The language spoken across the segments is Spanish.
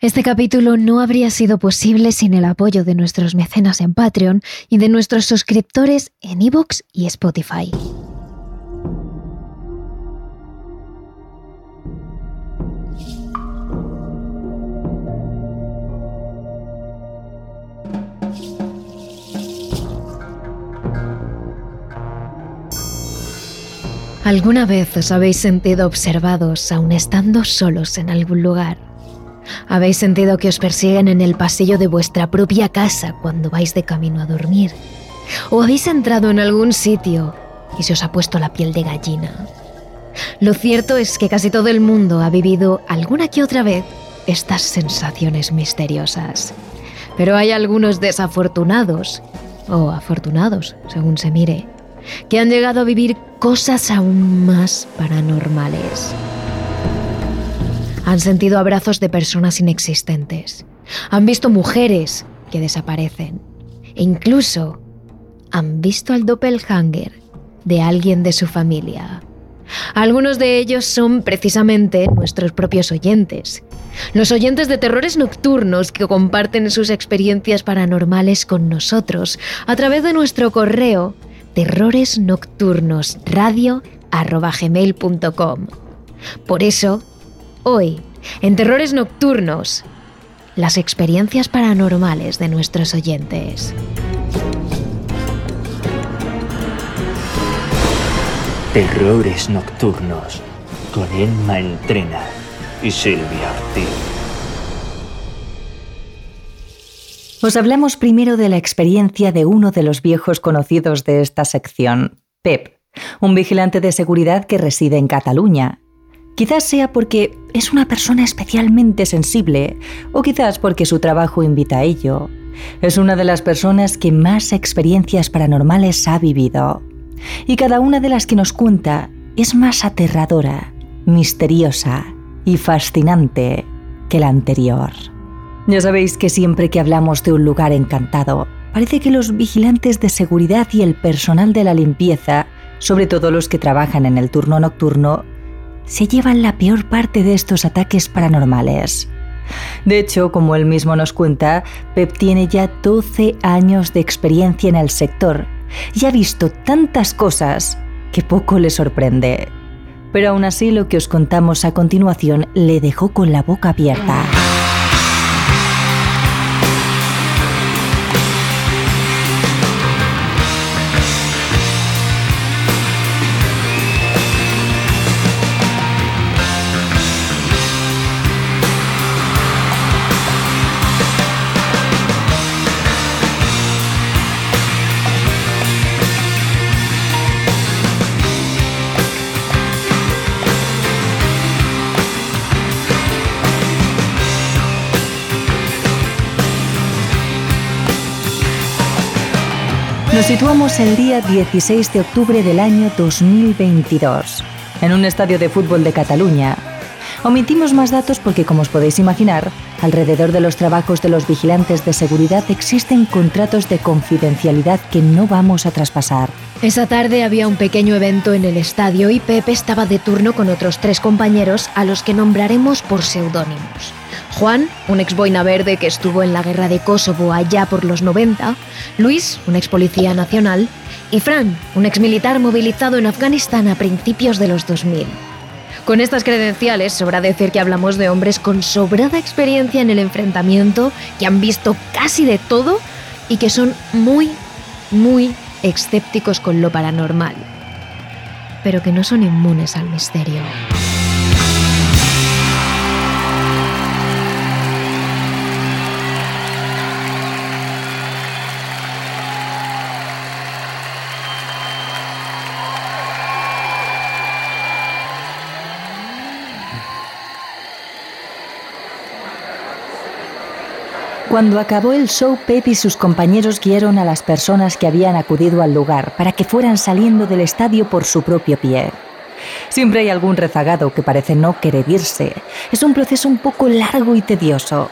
Este capítulo no habría sido posible sin el apoyo de nuestros mecenas en Patreon y de nuestros suscriptores en iVoox y Spotify. ¿Alguna vez os habéis sentido observados aún estando solos en algún lugar? ¿Habéis sentido que os persiguen en el pasillo de vuestra propia casa cuando vais de camino a dormir? ¿O habéis entrado en algún sitio y se os ha puesto la piel de gallina? Lo cierto es que casi todo el mundo ha vivido alguna que otra vez estas sensaciones misteriosas. Pero hay algunos desafortunados, o afortunados, según se mire, que han llegado a vivir cosas aún más paranormales. Han sentido abrazos de personas inexistentes. Han visto mujeres que desaparecen. E incluso han visto al doppelganger de alguien de su familia. Algunos de ellos son precisamente nuestros propios oyentes. Los oyentes de terrores nocturnos que comparten sus experiencias paranormales con nosotros a través de nuestro correo terroresnocturnosradio.gmail.com. Por eso, hoy, en Terrores Nocturnos, las experiencias paranormales de nuestros oyentes. Terrores Nocturnos con Emma Entrena y Silvia Ortiz. Os hablamos primero de la experiencia de uno de los viejos conocidos de esta sección, Pep, un vigilante de seguridad que reside en Cataluña. Quizás sea porque es una persona especialmente sensible o quizás porque su trabajo invita a ello. Es una de las personas que más experiencias paranormales ha vivido. Y cada una de las que nos cuenta es más aterradora, misteriosa y fascinante que la anterior. Ya sabéis que siempre que hablamos de un lugar encantado, parece que los vigilantes de seguridad y el personal de la limpieza, sobre todo los que trabajan en el turno nocturno, se llevan la peor parte de estos ataques paranormales. De hecho, como él mismo nos cuenta, Pep tiene ya 12 años de experiencia en el sector y ha visto tantas cosas que poco le sorprende. Pero aún así lo que os contamos a continuación le dejó con la boca abierta. Nos situamos el día 16 de octubre del año 2022, en un estadio de fútbol de Cataluña. Omitimos más datos porque, como os podéis imaginar, alrededor de los trabajos de los vigilantes de seguridad existen contratos de confidencialidad que no vamos a traspasar. Esa tarde había un pequeño evento en el estadio y Pepe estaba de turno con otros tres compañeros a los que nombraremos por seudónimos. Juan, un ex boina verde que estuvo en la guerra de Kosovo allá por los 90, Luis, un ex policía nacional, y Fran, un ex militar movilizado en Afganistán a principios de los 2000. Con estas credenciales, sobra decir que hablamos de hombres con sobrada experiencia en el enfrentamiento, que han visto casi de todo y que son muy, muy escépticos con lo paranormal, pero que no son inmunes al misterio. Cuando acabó el show, Pep y sus compañeros guiaron a las personas que habían acudido al lugar para que fueran saliendo del estadio por su propio pie. Siempre hay algún rezagado que parece no querer irse. Es un proceso un poco largo y tedioso.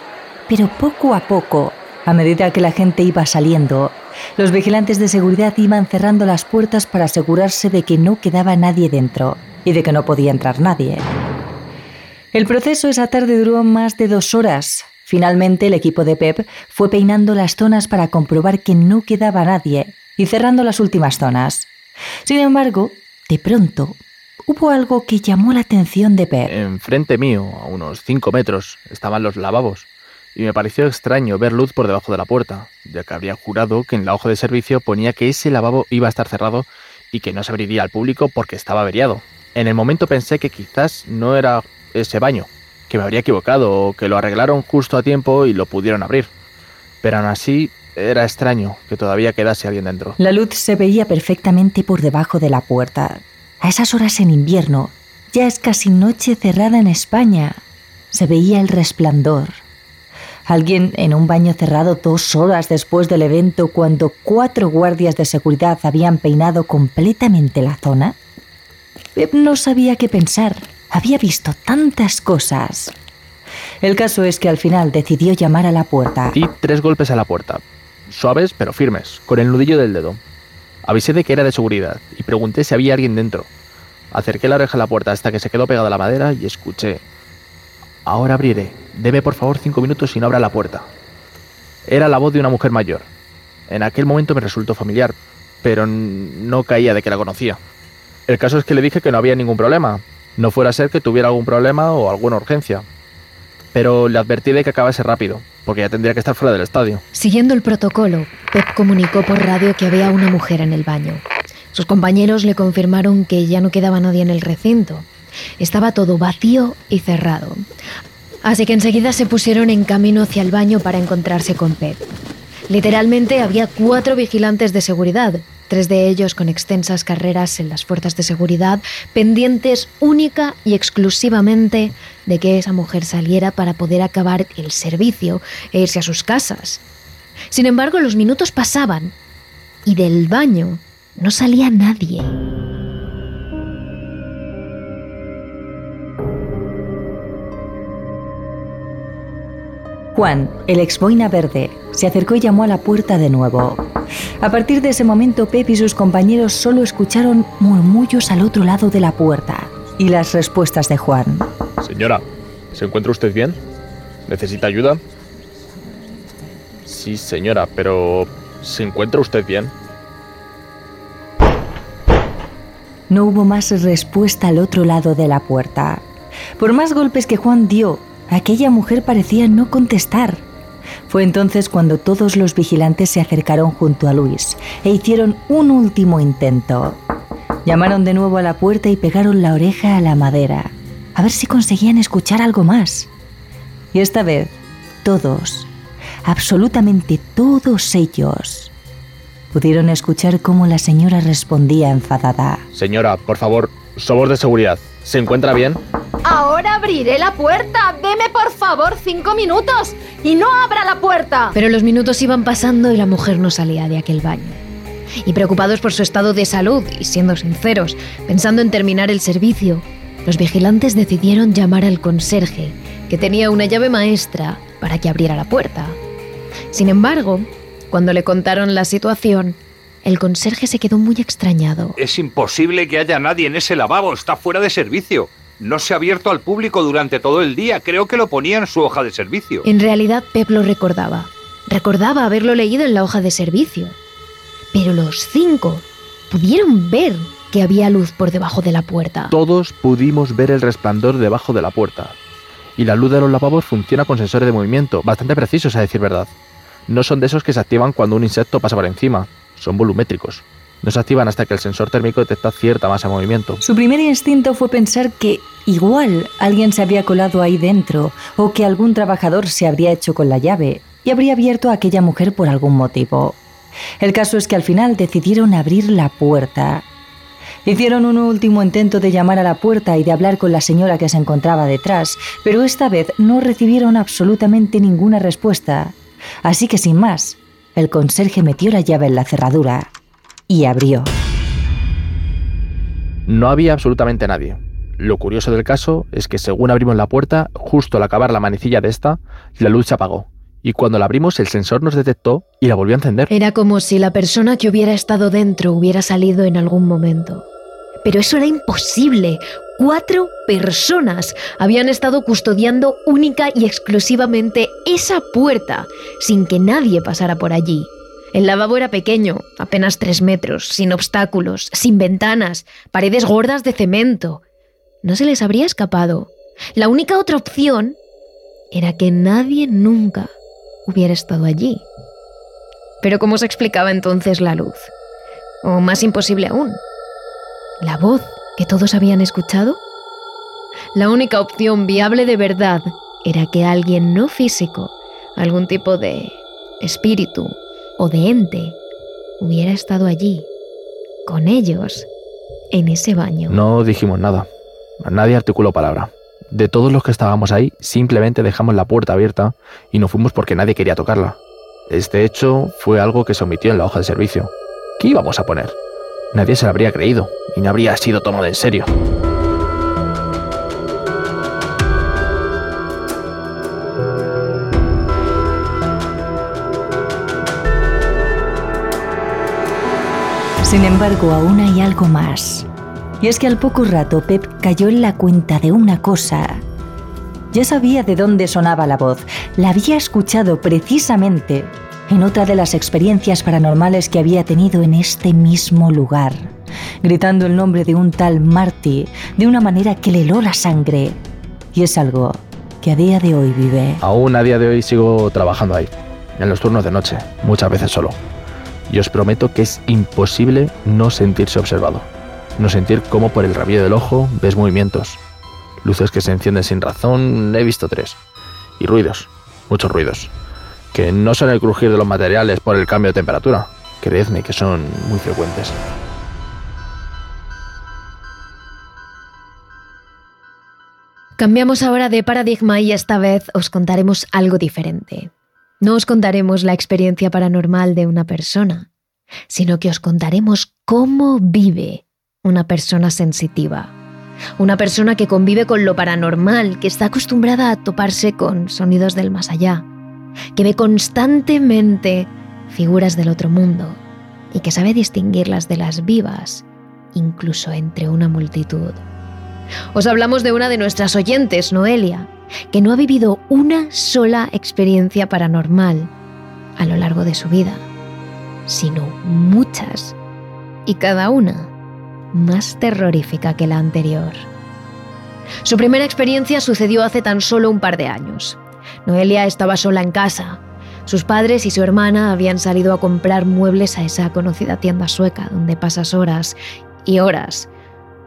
Pero poco a poco, a medida que la gente iba saliendo, los vigilantes de seguridad iban cerrando las puertas para asegurarse de que no quedaba nadie dentro y de que no podía entrar nadie. El proceso esa tarde duró más de dos horas Finalmente, el equipo de Pep fue peinando las zonas para comprobar que no quedaba nadie y cerrando las últimas zonas. Sin embargo, de pronto, hubo algo que llamó la atención de Pep. Enfrente mío, a unos 5 metros, estaban los lavabos, y me pareció extraño ver luz por debajo de la puerta, ya que habría jurado que en la hoja de servicio ponía que ese lavabo iba a estar cerrado y que no se abriría al público porque estaba averiado. En el momento pensé que quizás no era ese baño, que me habría equivocado o que lo arreglaron justo a tiempo y lo pudieron abrir. Pero aún así era extraño que todavía quedase alguien dentro. La luz se veía perfectamente por debajo de la puerta. A esas horas en invierno, ya es casi noche cerrada en España. Se veía el resplandor. Alguien en un baño cerrado dos horas después del evento cuando cuatro guardias de seguridad habían peinado completamente la zona. Pep no sabía qué pensar. Había visto tantas cosas. El caso es que al final decidió llamar a la puerta. Di tres golpes a la puerta, suaves pero firmes, con el nudillo del dedo. Avisé de que era de seguridad y pregunté si había alguien dentro. Acerqué la oreja a la puerta hasta que se quedó pegada a la madera y escuché. Ahora abriré. Deme por favor cinco minutos y no abra la puerta. Era la voz de una mujer mayor. En aquel momento me resultó familiar, pero no caía de que la conocía. El caso es que le dije que no había ningún problema, no fuera a ser que tuviera algún problema o alguna urgencia. Pero le advertí de que acabase rápido, porque ya tendría que estar fuera del estadio. Siguiendo el protocolo, Pep comunicó por radio que había una mujer en el baño. Sus compañeros le confirmaron que ya no quedaba nadie en el recinto. Estaba todo vacío y cerrado. Así que enseguida se pusieron en camino hacia el baño para encontrarse con Pep. Literalmente había cuatro vigilantes de seguridad, tres de ellos con extensas carreras en las fuerzas de seguridad, pendientes única y exclusivamente de que esa mujer saliera para poder acabar el servicio e irse a sus casas. Sin embargo, los minutos pasaban y del baño no salía nadie. Juan, el ex boina verde, se acercó y llamó a la puerta de nuevo. A partir de ese momento, Pep y sus compañeros solo escucharon murmullos al otro lado de la puerta y las respuestas de Juan. Señora, ¿se encuentra usted bien? ¿Necesita ayuda? Sí, señora, pero ¿se encuentra usted bien? No hubo más respuesta al otro lado de la puerta. Por más golpes que Juan dio, aquella mujer parecía no contestar. Fue entonces cuando todos los vigilantes se acercaron junto a Luis e hicieron un último intento. Llamaron de nuevo a la puerta y pegaron la oreja a la madera, a ver si conseguían escuchar algo más. Y esta vez, todos, absolutamente todos ellos, pudieron escuchar cómo la señora respondía enfadada. Señora, por favor, somos de seguridad. ¿Se encuentra bien? Ahora abriré la puerta. Deme por favor cinco minutos y no abra la puerta. Pero los minutos iban pasando y la mujer no salía de aquel baño. Y preocupados por su estado de salud y siendo sinceros, pensando en terminar el servicio, los vigilantes decidieron llamar al conserje, que tenía una llave maestra para que abriera la puerta. Sin embargo, cuando le contaron la situación, el conserje se quedó muy extrañado. Es imposible que haya nadie en ese lavabo, está fuera de servicio. No se ha abierto al público durante todo el día, creo que lo ponía en su hoja de servicio. En realidad, Pep lo recordaba. Recordaba haberlo leído en la hoja de servicio. Pero los cinco pudieron ver que había luz por debajo de la puerta. Todos pudimos ver el resplandor debajo de la puerta. Y la luz de los lavabos funciona con sensores de movimiento, bastante precisos a decir verdad. No son de esos que se activan cuando un insecto pasa por encima, son volumétricos. No se activan hasta que el sensor térmico detecta cierta masa de movimiento. Su primer instinto fue pensar que igual alguien se había colado ahí dentro o que algún trabajador se habría hecho con la llave y habría abierto a aquella mujer por algún motivo. El caso es que al final decidieron abrir la puerta. Hicieron un último intento de llamar a la puerta y de hablar con la señora que se encontraba detrás, pero esta vez no recibieron absolutamente ninguna respuesta. Así que sin más, el conserje metió la llave en la cerradura y abrió. No había absolutamente nadie. Lo curioso del caso es que según abrimos la puerta, justo al acabar la manecilla de esta, la luz se apagó. Y cuando la abrimos el sensor nos detectó y la volvió a encender. Era como si la persona que hubiera estado dentro hubiera salido en algún momento. Pero eso era imposible. Cuatro personas habían estado custodiando única y exclusivamente esa puerta, sin que nadie pasara por allí. El lavabo era pequeño, apenas tres metros, sin obstáculos, sin ventanas, paredes gordas de cemento. No se les habría escapado. La única otra opción era que nadie nunca hubiera estado allí. Pero ¿cómo se explicaba entonces la luz? O más imposible aún, la voz que todos habían escuchado? La única opción viable de verdad era que alguien no físico, algún tipo de espíritu o de ente, hubiera estado allí, con ellos, en ese baño. No dijimos nada. Nadie articuló palabra. De todos los que estábamos ahí, simplemente dejamos la puerta abierta y nos fuimos porque nadie quería tocarla. Este hecho fue algo que se omitió en la hoja de servicio. ¿Qué íbamos a poner? Nadie se lo habría creído y no habría sido tomado en serio. Sin embargo, aún hay algo más. Y es que al poco rato Pep cayó en la cuenta de una cosa. Ya sabía de dónde sonaba la voz. La había escuchado precisamente en otra de las experiencias paranormales que había tenido en este mismo lugar, gritando el nombre de un tal Marty de una manera que le heló la sangre. Y es algo que a día de hoy vive. Aún a día de hoy sigo trabajando ahí, en los turnos de noche, muchas veces solo. Y os prometo que es imposible no sentirse observado, no sentir cómo por el rabillo del ojo ves movimientos, luces que se encienden sin razón, he visto tres, y ruidos, muchos ruidos que no son el crujir de los materiales por el cambio de temperatura. Creedme que son muy frecuentes. Cambiamos ahora de paradigma y esta vez os contaremos algo diferente. No os contaremos la experiencia paranormal de una persona, sino que os contaremos cómo vive una persona sensitiva. Una persona que convive con lo paranormal, que está acostumbrada a toparse con sonidos del más allá que ve constantemente figuras del otro mundo y que sabe distinguirlas de las vivas, incluso entre una multitud. Os hablamos de una de nuestras oyentes, Noelia, que no ha vivido una sola experiencia paranormal a lo largo de su vida, sino muchas, y cada una más terrorífica que la anterior. Su primera experiencia sucedió hace tan solo un par de años. Noelia estaba sola en casa. Sus padres y su hermana habían salido a comprar muebles a esa conocida tienda sueca donde pasas horas y horas.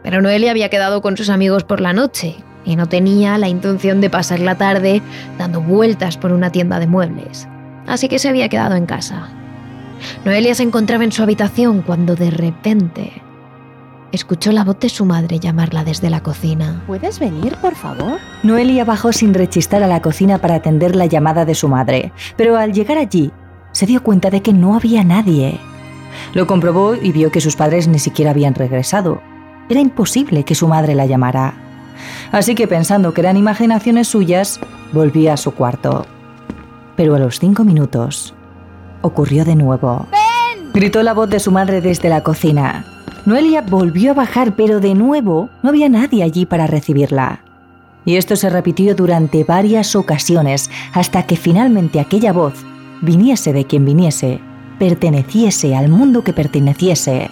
Pero Noelia había quedado con sus amigos por la noche y no tenía la intención de pasar la tarde dando vueltas por una tienda de muebles. Así que se había quedado en casa. Noelia se encontraba en su habitación cuando de repente escuchó la voz de su madre llamarla desde la cocina. ¿Puedes venir, por favor? Noelia bajó sin rechistar a la cocina para atender la llamada de su madre, pero al llegar allí se dio cuenta de que no había nadie. Lo comprobó y vio que sus padres ni siquiera habían regresado. Era imposible que su madre la llamara. Así que pensando que eran imaginaciones suyas, volvió a su cuarto. Pero a los cinco minutos ocurrió de nuevo. ¡Ven! Gritó la voz de su madre desde la cocina. Noelia volvió a bajar, pero de nuevo no había nadie allí para recibirla. Y esto se repitió durante varias ocasiones hasta que finalmente aquella voz, viniese de quien viniese, perteneciese al mundo que perteneciese,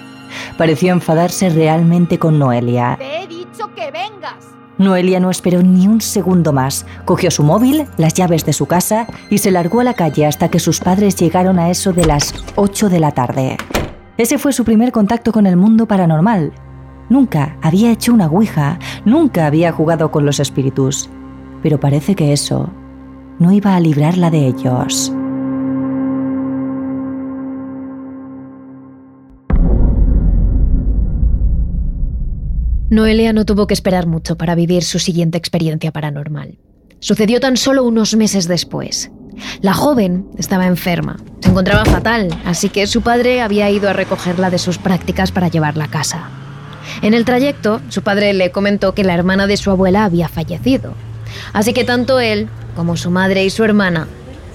pareció enfadarse realmente con Noelia. Te he dicho que vengas. Noelia no esperó ni un segundo más. Cogió su móvil, las llaves de su casa y se largó a la calle hasta que sus padres llegaron a eso de las 8 de la tarde. Ese fue su primer contacto con el mundo paranormal. Nunca había hecho una ouija, nunca había jugado con los espíritus. Pero parece que eso no iba a librarla de ellos. Noelia no tuvo que esperar mucho para vivir su siguiente experiencia paranormal. Sucedió tan solo unos meses después. La joven estaba enferma, se encontraba fatal, así que su padre había ido a recogerla de sus prácticas para llevarla a casa. En el trayecto, su padre le comentó que la hermana de su abuela había fallecido, así que tanto él como su madre y su hermana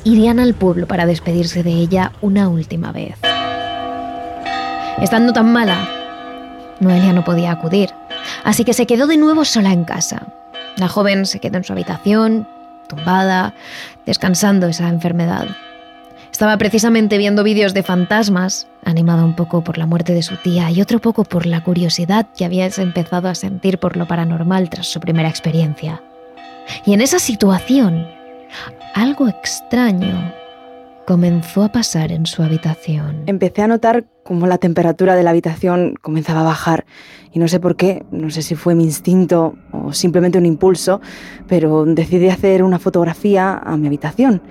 irían al pueblo para despedirse de ella una última vez. Estando tan mala, Noelia no podía acudir, Así que se quedó de nuevo sola en casa. La joven se quedó en su habitación, tumbada, descansando esa enfermedad. Estaba precisamente viendo vídeos de fantasmas, animada un poco por la muerte de su tía y otro poco por la curiosidad que había empezado a sentir por lo paranormal tras su primera experiencia. Y en esa situación, algo extraño comenzó a pasar en su habitación. Empecé a notar cómo la temperatura de la habitación comenzaba a bajar y no sé por qué, no sé si fue mi instinto o simplemente un impulso, pero decidí hacer una fotografía a mi habitación.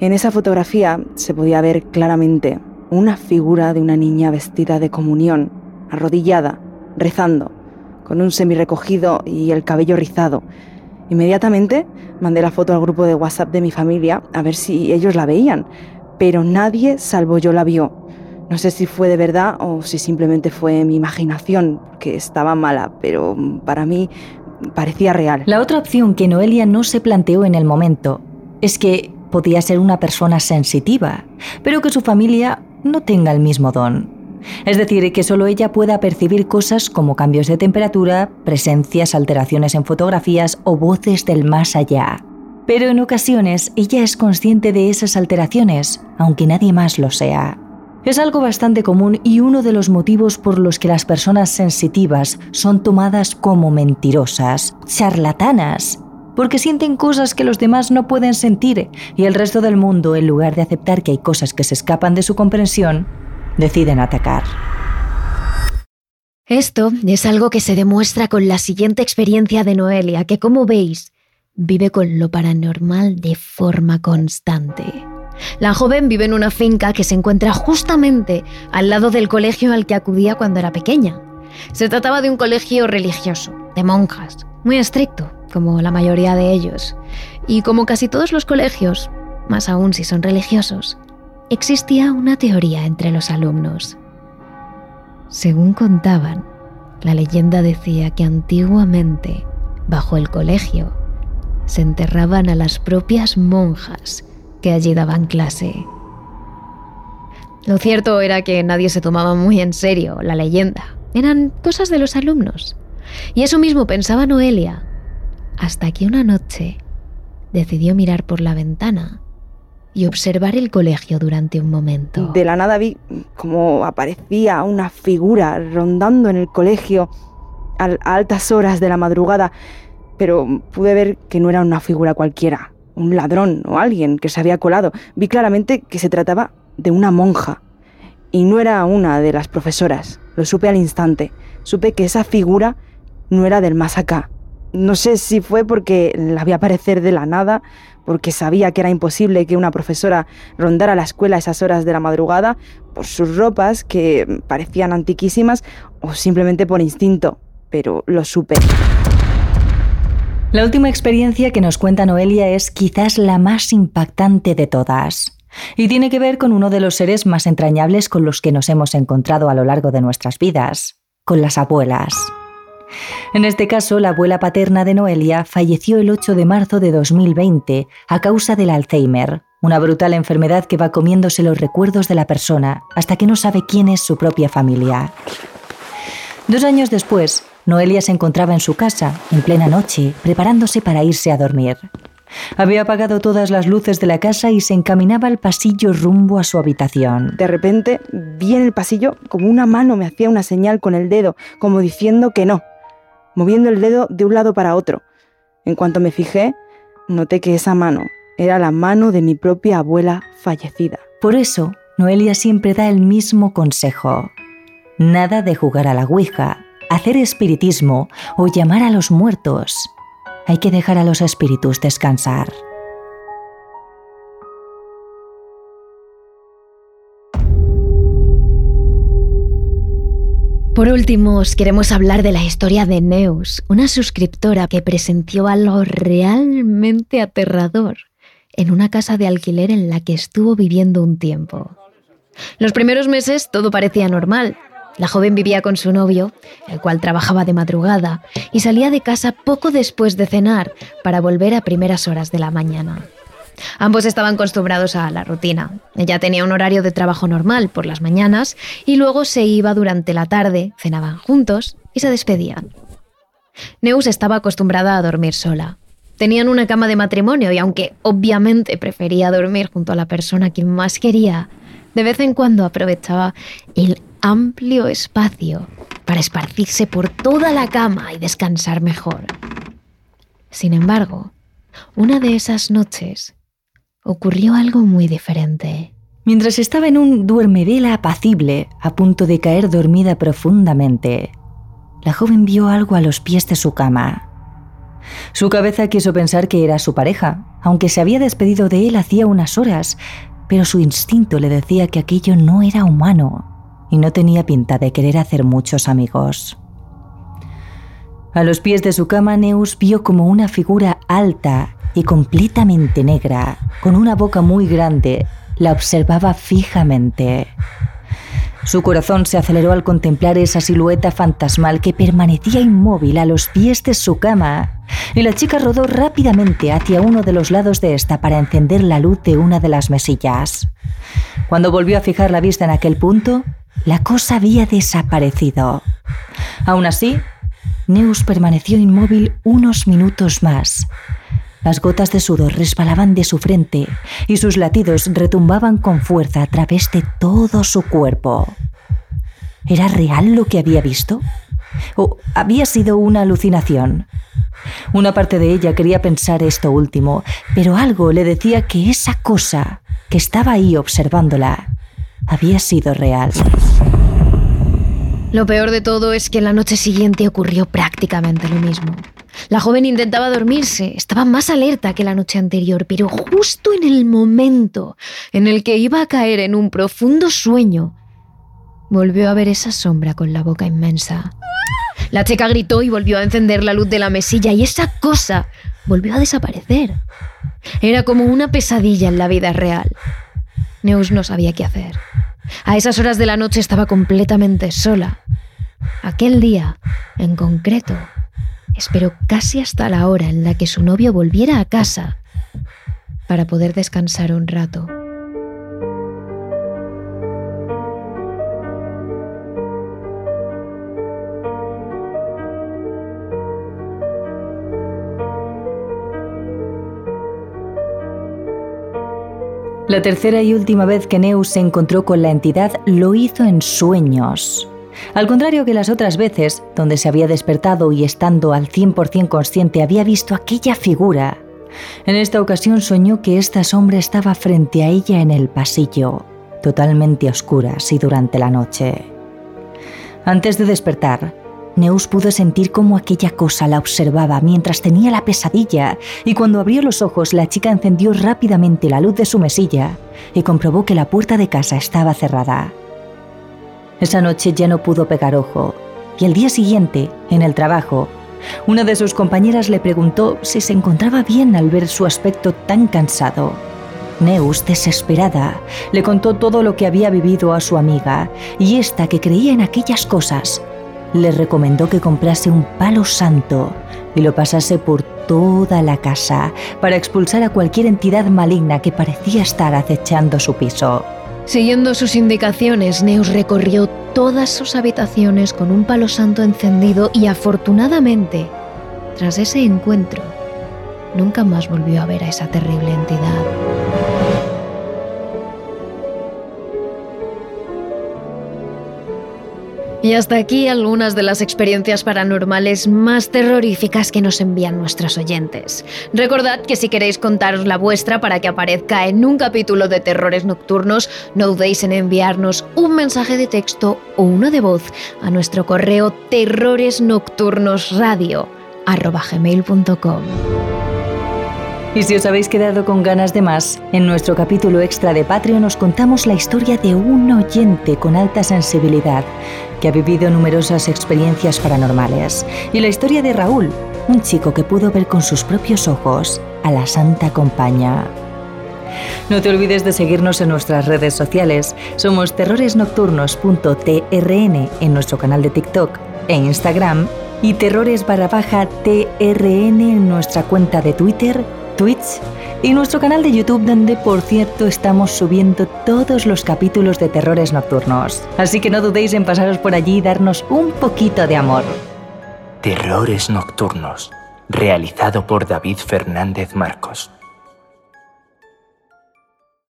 En esa fotografía se podía ver claramente una figura de una niña vestida de comunión, arrodillada, rezando, con un semi-recogido y el cabello rizado. Inmediatamente mandé la foto al grupo de WhatsApp de mi familia a ver si ellos la veían, pero nadie salvo yo la vio. No sé si fue de verdad o si simplemente fue mi imaginación, que estaba mala, pero para mí parecía real. La otra opción que Noelia no se planteó en el momento es que podía ser una persona sensitiva, pero que su familia no tenga el mismo don. Es decir, que solo ella pueda percibir cosas como cambios de temperatura, presencias, alteraciones en fotografías o voces del más allá. Pero en ocasiones ella es consciente de esas alteraciones, aunque nadie más lo sea. Es algo bastante común y uno de los motivos por los que las personas sensitivas son tomadas como mentirosas, charlatanas, porque sienten cosas que los demás no pueden sentir y el resto del mundo, en lugar de aceptar que hay cosas que se escapan de su comprensión, deciden atacar. Esto es algo que se demuestra con la siguiente experiencia de Noelia, que como veis, vive con lo paranormal de forma constante. La joven vive en una finca que se encuentra justamente al lado del colegio al que acudía cuando era pequeña. Se trataba de un colegio religioso, de monjas, muy estricto, como la mayoría de ellos. Y como casi todos los colegios, más aún si son religiosos, existía una teoría entre los alumnos. Según contaban, la leyenda decía que antiguamente, bajo el colegio, se enterraban a las propias monjas que allí daban clase. Lo cierto era que nadie se tomaba muy en serio la leyenda. Eran cosas de los alumnos. Y eso mismo pensaba Noelia, hasta que una noche decidió mirar por la ventana y observar el colegio durante un momento. De la nada vi como aparecía una figura rondando en el colegio a altas horas de la madrugada pero pude ver que no era una figura cualquiera, un ladrón o alguien que se había colado. Vi claramente que se trataba de una monja. Y no era una de las profesoras. Lo supe al instante. Supe que esa figura no era del más acá. No sé si fue porque la vi aparecer de la nada, porque sabía que era imposible que una profesora rondara la escuela a esas horas de la madrugada, por sus ropas que parecían antiquísimas, o simplemente por instinto. Pero lo supe. La última experiencia que nos cuenta Noelia es quizás la más impactante de todas. Y tiene que ver con uno de los seres más entrañables con los que nos hemos encontrado a lo largo de nuestras vidas, con las abuelas. En este caso, la abuela paterna de Noelia falleció el 8 de marzo de 2020 a causa del Alzheimer, una brutal enfermedad que va comiéndose los recuerdos de la persona hasta que no sabe quién es su propia familia. Dos años después, Noelia se encontraba en su casa, en plena noche, preparándose para irse a dormir. Había apagado todas las luces de la casa y se encaminaba al pasillo rumbo a su habitación. De repente vi en el pasillo como una mano me hacía una señal con el dedo, como diciendo que no, moviendo el dedo de un lado para otro. En cuanto me fijé, noté que esa mano era la mano de mi propia abuela fallecida. Por eso, Noelia siempre da el mismo consejo. Nada de jugar a la Ouija, hacer espiritismo o llamar a los muertos. Hay que dejar a los espíritus descansar. Por último, os queremos hablar de la historia de Neus, una suscriptora que presenció algo realmente aterrador en una casa de alquiler en la que estuvo viviendo un tiempo. Los primeros meses todo parecía normal, la joven vivía con su novio, el cual trabajaba de madrugada, y salía de casa poco después de cenar para volver a primeras horas de la mañana. Ambos estaban acostumbrados a la rutina. Ella tenía un horario de trabajo normal por las mañanas y luego se iba durante la tarde, cenaban juntos y se despedían. Neus estaba acostumbrada a dormir sola. Tenían una cama de matrimonio y aunque obviamente prefería dormir junto a la persona que más quería, de vez en cuando aprovechaba el amplio espacio para esparcirse por toda la cama y descansar mejor. Sin embargo, una de esas noches ocurrió algo muy diferente. Mientras estaba en un duermevela apacible, a punto de caer dormida profundamente, la joven vio algo a los pies de su cama. Su cabeza quiso pensar que era su pareja, aunque se había despedido de él hacía unas horas, pero su instinto le decía que aquello no era humano y no tenía pinta de querer hacer muchos amigos. A los pies de su cama, Neus vio como una figura alta y completamente negra, con una boca muy grande, la observaba fijamente. Su corazón se aceleró al contemplar esa silueta fantasmal que permanecía inmóvil a los pies de su cama, y la chica rodó rápidamente hacia uno de los lados de esta para encender la luz de una de las mesillas. Cuando volvió a fijar la vista en aquel punto, la cosa había desaparecido. Aún así, Neus permaneció inmóvil unos minutos más, las gotas de sudor resbalaban de su frente y sus latidos retumbaban con fuerza a través de todo su cuerpo. ¿Era real lo que había visto? ¿O había sido una alucinación? Una parte de ella quería pensar esto último, pero algo le decía que esa cosa que estaba ahí observándola había sido real. Lo peor de todo es que la noche siguiente ocurrió prácticamente lo mismo. La joven intentaba dormirse, estaba más alerta que la noche anterior, pero justo en el momento en el que iba a caer en un profundo sueño, volvió a ver esa sombra con la boca inmensa. La chica gritó y volvió a encender la luz de la mesilla y esa cosa volvió a desaparecer. Era como una pesadilla en la vida real. Neus no sabía qué hacer. A esas horas de la noche estaba completamente sola. Aquel día, en concreto, Esperó casi hasta la hora en la que su novio volviera a casa para poder descansar un rato. La tercera y última vez que Neus se encontró con la entidad lo hizo en sueños. Al contrario que las otras veces, donde se había despertado y estando al 100% consciente había visto aquella figura, en esta ocasión soñó que esta sombra estaba frente a ella en el pasillo, totalmente oscura y durante la noche. Antes de despertar, Neus pudo sentir cómo aquella cosa la observaba mientras tenía la pesadilla y cuando abrió los ojos la chica encendió rápidamente la luz de su mesilla y comprobó que la puerta de casa estaba cerrada. Esa noche ya no pudo pegar ojo y el día siguiente, en el trabajo, una de sus compañeras le preguntó si se encontraba bien al ver su aspecto tan cansado. Neus, desesperada, le contó todo lo que había vivido a su amiga y esta, que creía en aquellas cosas, le recomendó que comprase un palo santo y lo pasase por toda la casa para expulsar a cualquier entidad maligna que parecía estar acechando su piso. Siguiendo sus indicaciones, Neus recorrió todas sus habitaciones con un palo santo encendido y afortunadamente, tras ese encuentro, nunca más volvió a ver a esa terrible entidad. Y hasta aquí algunas de las experiencias paranormales más terroríficas que nos envían nuestros oyentes. Recordad que si queréis contaros la vuestra para que aparezca en un capítulo de Terrores Nocturnos, no dudéis en enviarnos un mensaje de texto o uno de voz a nuestro correo terroresnocturnosradio.com. Y si os habéis quedado con ganas de más, en nuestro capítulo extra de Patreon nos contamos la historia de un oyente con alta sensibilidad que ha vivido numerosas experiencias paranormales y la historia de Raúl, un chico que pudo ver con sus propios ojos a la Santa Compaña. No te olvides de seguirnos en nuestras redes sociales. Somos terroresnocturnos.trn en nuestro canal de TikTok e Instagram y terrores barra baja TRN en nuestra cuenta de Twitter Twitch y nuestro canal de YouTube donde por cierto estamos subiendo todos los capítulos de Terrores Nocturnos. Así que no dudéis en pasaros por allí y darnos un poquito de amor. Terrores Nocturnos, realizado por David Fernández Marcos.